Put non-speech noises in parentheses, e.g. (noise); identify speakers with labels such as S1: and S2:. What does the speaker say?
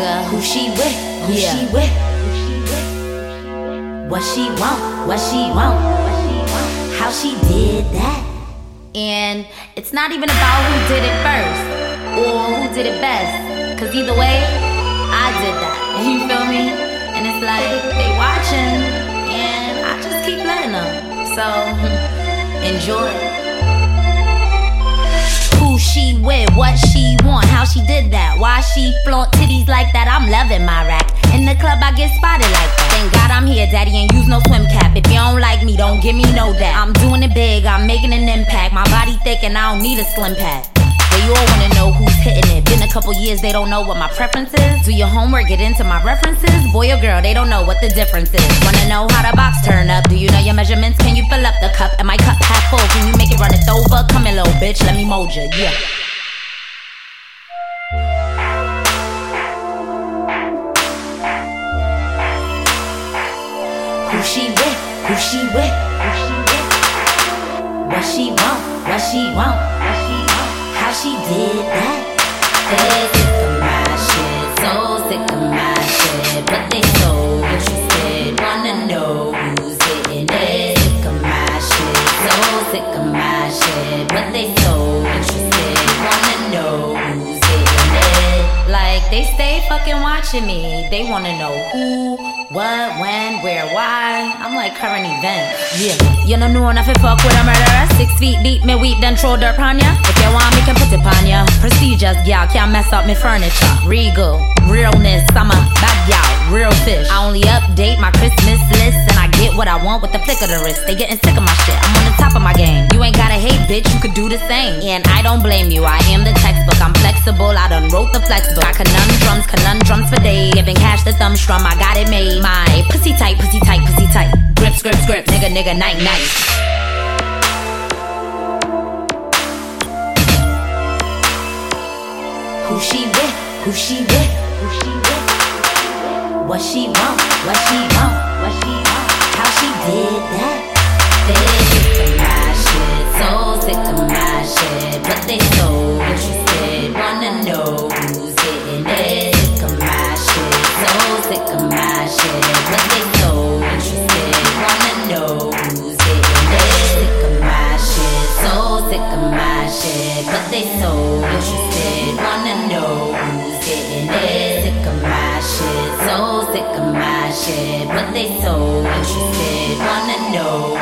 S1: nigga.
S2: Who she with? Who
S1: Yeah.
S2: she with? What she want? What she want? How she did that?
S1: And it's not even about who did it first or who did it best. Cause either way, I did that. You feel me? And it's like they watching and I just keep letting them. So (laughs) enjoy. She with, what she want, how she did that, why she flaunt titties like that. I'm loving my rack. In the club, I get spotted like that. Thank God I'm here, daddy, ain't use no swim cap. If you don't like me, don't give me no that. I'm doing it big, I'm making an impact. My body thick and I don't need a slim pad. They all wanna know who's hitting it. Been a couple years, they don't know what my preference is. Do your homework, get into my references. Boy or girl, they don't know what the difference is. Wanna know how the box turn up? Do you know your measurements? Can you fill up the cup? Am I cup half full? Bitch, let me mold ya. Yeah.
S2: Who she with? Who she with? Who she with? What she want? What she want? What she want? How she did that?
S1: They sick of my shit, so sick of my shit, but they so interested, wanna know who's getting it. Sick of my shit, so sick of my they stay fucking watching me, they wanna know who, what, when, where, why. I'm like current events. Yeah, you don't know enough to fuck with a murderer. Six feet deep, me weep, then throw dirt on ya. If you want me, can put it on ya. Procedures, gal, can't mess up me furniture. Regal, realness, I'm a bad gal, real fish. I only update my Christmas list, and I get what I want with the flick of the wrist. They getting sick of my shit. I'm on the top of my game. You ain't gotta hate, bitch. You could do the same. And I don't blame you. I am the textbook. I'm flexible. I done wrote the flex book. Got conundrums, conundrums for days. Giving cash the thumb strum. I got it made. My pussy tight, pussy tight, pussy tight. Grip, grip, grip. Nigga, nigga, night, night.
S2: Who she with? Who she with? Who she with? What she want? What she want? What she want? How she did that?
S1: They sick of my shit, but they so interested, wanna know who's getting it. Sick of my shit, so sick of my shit, but they so interested, wanna know.